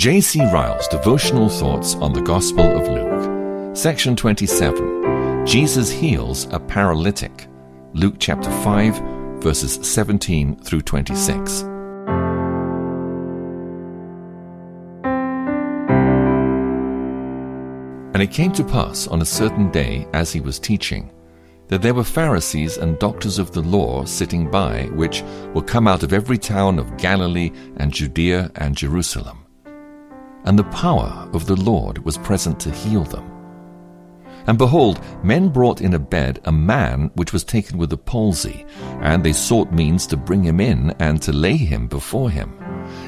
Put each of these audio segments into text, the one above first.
J.C. Ryle's devotional thoughts on the Gospel of Luke. Section 27. Jesus heals a paralytic. Luke chapter 5, verses 17 through 26. And it came to pass on a certain day, as he was teaching, that there were Pharisees and doctors of the law sitting by, which were come out of every town of Galilee and Judea and Jerusalem. And the power of the Lord was present to heal them. And behold, men brought in a bed a man which was taken with a palsy, and they sought means to bring him in and to lay him before him.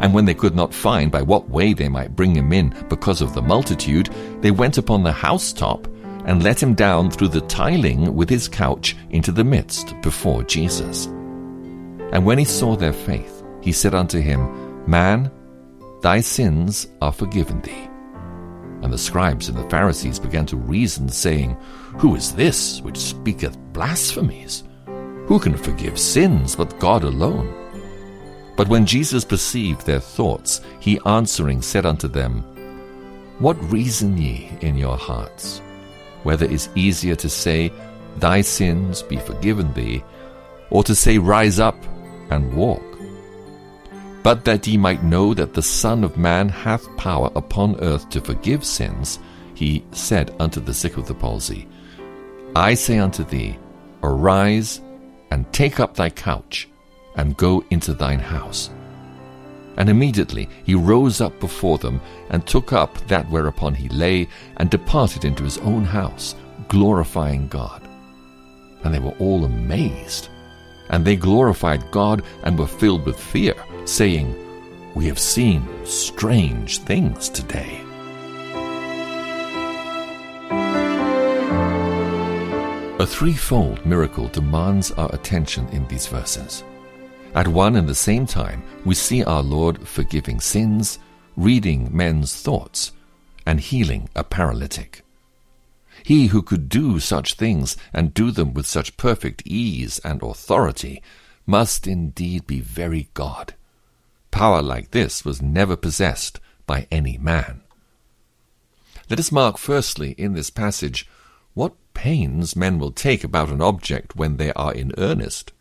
And when they could not find by what way they might bring him in because of the multitude, they went upon the housetop and let him down through the tiling with his couch into the midst before Jesus. And when he saw their faith, he said unto him, Man, thy sins are forgiven thee. And the scribes and the Pharisees began to reason, saying, Who is this which speaketh blasphemies? Who can forgive sins but God alone? But when Jesus perceived their thoughts, he answering said unto them, What reason ye in your hearts? whether it is easier to say, Thy sins be forgiven thee, or to say, Rise up and walk. But that ye might know that the Son of Man hath power upon earth to forgive sins, he said unto the sick of the palsy, I say unto thee, Arise and take up thy couch, and go into thine house. And immediately he rose up before them, and took up that whereupon he lay, and departed into his own house, glorifying God. And they were all amazed. And they glorified God and were filled with fear, saying, We have seen strange things today. A threefold miracle demands our attention in these verses. At one and the same time, we see our Lord forgiving sins, reading men's thoughts, and healing a paralytic. He who could do such things and do them with such perfect ease and authority must indeed be very God. Power like this was never possessed by any man. Let us mark firstly in this passage what pains men will take about an object when they are in earnest.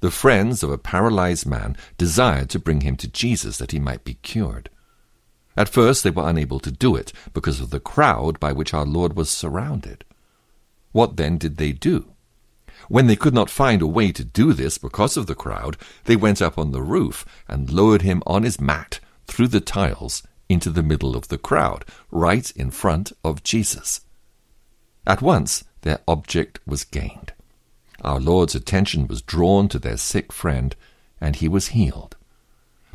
The friends of a paralyzed man desired to bring him to Jesus that he might be cured. At first they were unable to do it because of the crowd by which our Lord was surrounded. What then did they do? When they could not find a way to do this because of the crowd, they went up on the roof and lowered him on his mat through the tiles into the middle of the crowd, right in front of Jesus. At once their object was gained. Our Lord's attention was drawn to their sick friend, and he was healed.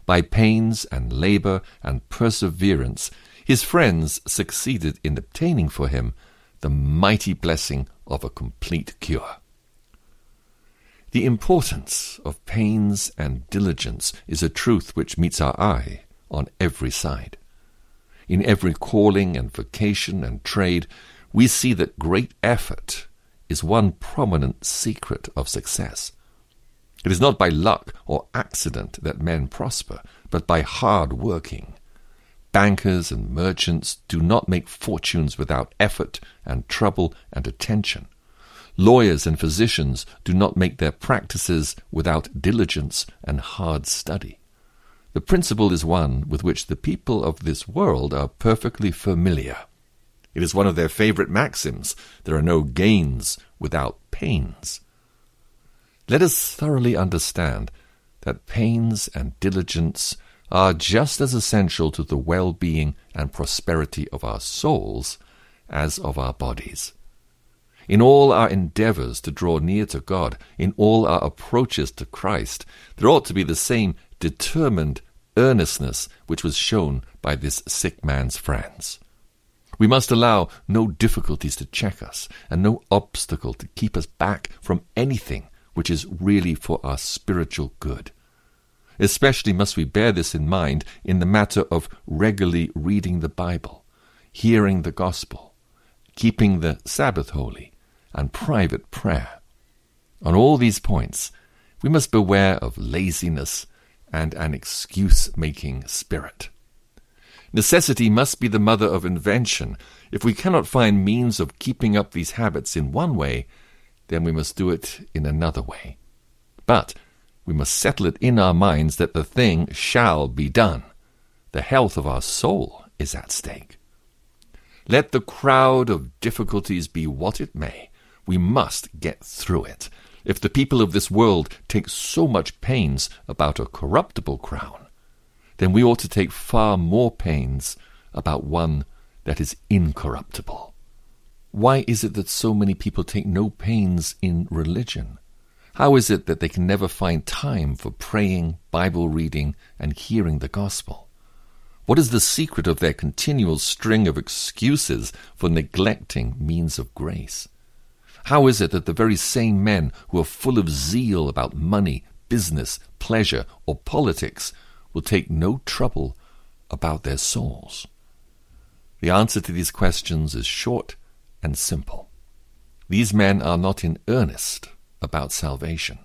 By pains and labor and perseverance, his friends succeeded in obtaining for him the mighty blessing of a complete cure. The importance of pains and diligence is a truth which meets our eye on every side. In every calling and vocation and trade, we see that great effort is one prominent secret of success. It is not by luck or accident that men prosper, but by hard working. Bankers and merchants do not make fortunes without effort and trouble and attention. Lawyers and physicians do not make their practices without diligence and hard study. The principle is one with which the people of this world are perfectly familiar. It is one of their favorite maxims there are no gains without pains. Let us thoroughly understand that pains and diligence are just as essential to the well being and prosperity of our souls as of our bodies. In all our endeavors to draw near to God, in all our approaches to Christ, there ought to be the same determined earnestness which was shown by this sick man's friends. We must allow no difficulties to check us, and no obstacle to keep us back from anything which is really for our spiritual good. Especially must we bear this in mind in the matter of regularly reading the Bible, hearing the gospel, keeping the Sabbath holy, and private prayer. On all these points, we must beware of laziness and an excuse making spirit. Necessity must be the mother of invention. If we cannot find means of keeping up these habits in one way, then we must do it in another way. But we must settle it in our minds that the thing shall be done. The health of our soul is at stake. Let the crowd of difficulties be what it may, we must get through it. If the people of this world take so much pains about a corruptible crown, then we ought to take far more pains about one that is incorruptible. Why is it that so many people take no pains in religion? How is it that they can never find time for praying, Bible reading, and hearing the gospel? What is the secret of their continual string of excuses for neglecting means of grace? How is it that the very same men who are full of zeal about money, business, pleasure, or politics will take no trouble about their souls? The answer to these questions is short and simple. These men are not in earnest about salvation.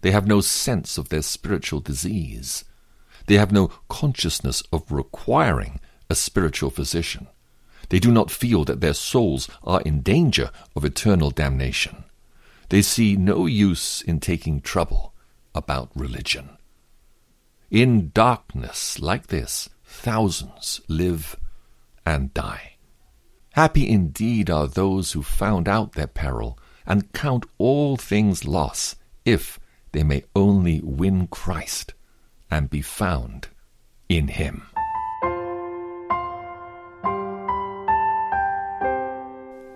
They have no sense of their spiritual disease. They have no consciousness of requiring a spiritual physician. They do not feel that their souls are in danger of eternal damnation. They see no use in taking trouble about religion. In darkness like this, thousands live and die. Happy indeed are those who found out their peril and count all things loss if they may only win Christ and be found in Him.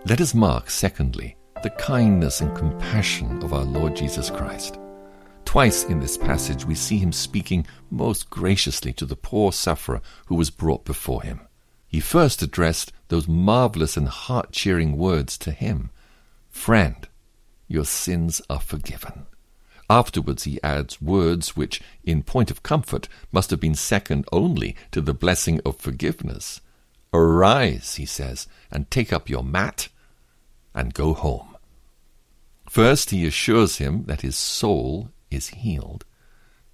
Let us mark, secondly, the kindness and compassion of our Lord Jesus Christ. Twice in this passage we see him speaking most graciously to the poor sufferer who was brought before him. He first addressed those marvelous and heart cheering words to him Friend, your sins are forgiven. Afterwards he adds words which, in point of comfort, must have been second only to the blessing of forgiveness. Arise, he says, and take up your mat and go home. First, he assures him that his soul is healed.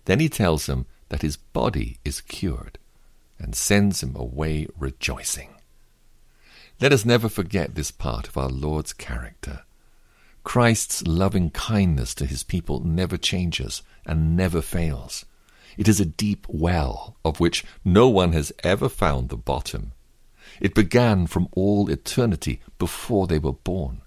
Then he tells him that his body is cured and sends him away rejoicing. Let us never forget this part of our Lord's character. Christ's loving kindness to his people never changes and never fails. It is a deep well of which no one has ever found the bottom. It began from all eternity before they were borne.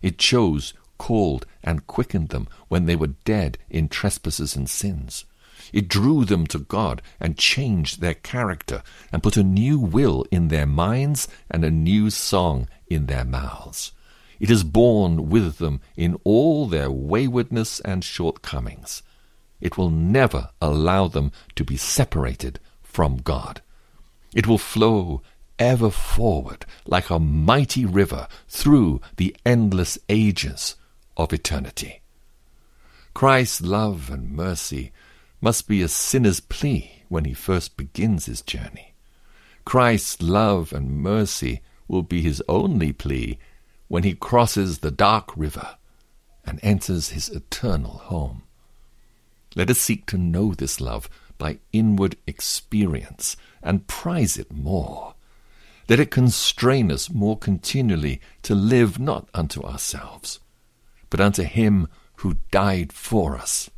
It chose, called, and quickened them when they were dead in trespasses and sins. It drew them to God and changed their character and put a new will in their minds and a new song in their mouths. It is born with them in all their waywardness and shortcomings. It will never allow them to be separated from God. It will flow ever forward like a mighty river through the endless ages of eternity. Christ's love and mercy must be a sinner's plea when he first begins his journey. Christ's love and mercy will be his only plea when he crosses the dark river and enters his eternal home. Let us seek to know this love by inward experience and prize it more that it constrain us more continually to live not unto ourselves, but unto him who died for us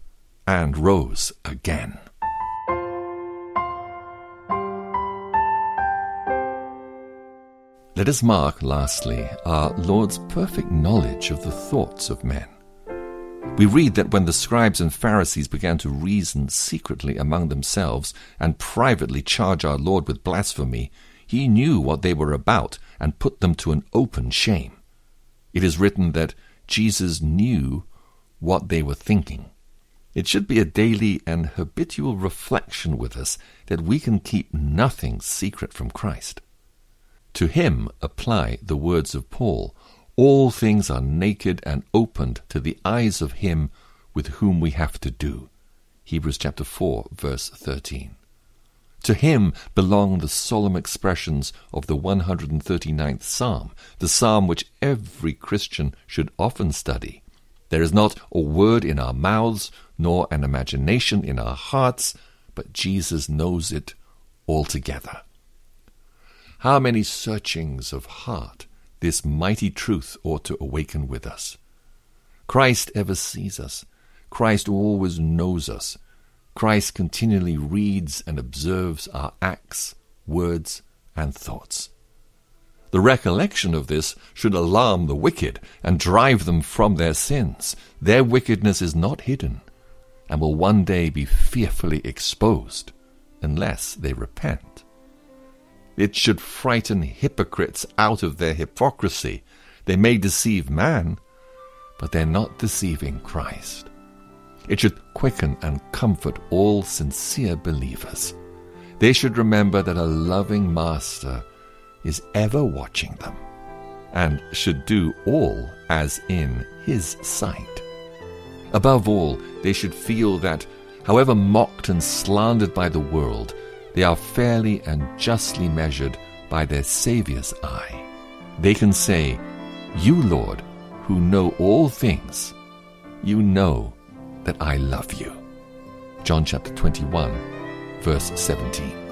and rose again. Let us mark, lastly, our Lord's perfect knowledge of the thoughts of men. We read that when the scribes and Pharisees began to reason secretly among themselves and privately charge our Lord with blasphemy, he knew what they were about and put them to an open shame. It is written that Jesus knew what they were thinking. It should be a daily and habitual reflection with us that we can keep nothing secret from Christ. To him apply the words of Paul All things are naked and opened to the eyes of him with whom we have to do. Hebrews chapter 4, verse 13. To him belong the solemn expressions of the 139th Psalm, the psalm which every Christian should often study. There is not a word in our mouths, nor an imagination in our hearts, but Jesus knows it altogether. How many searchings of heart this mighty truth ought to awaken with us. Christ ever sees us. Christ always knows us. Christ continually reads and observes our acts, words, and thoughts. The recollection of this should alarm the wicked and drive them from their sins. Their wickedness is not hidden and will one day be fearfully exposed unless they repent. It should frighten hypocrites out of their hypocrisy. They may deceive man, but they're not deceiving Christ. It should quicken and comfort all sincere believers. They should remember that a loving Master is ever watching them and should do all as in His sight. Above all, they should feel that, however mocked and slandered by the world, they are fairly and justly measured by their Saviour's eye. They can say, You, Lord, who know all things, you know that I love you. John chapter 21, verse 17.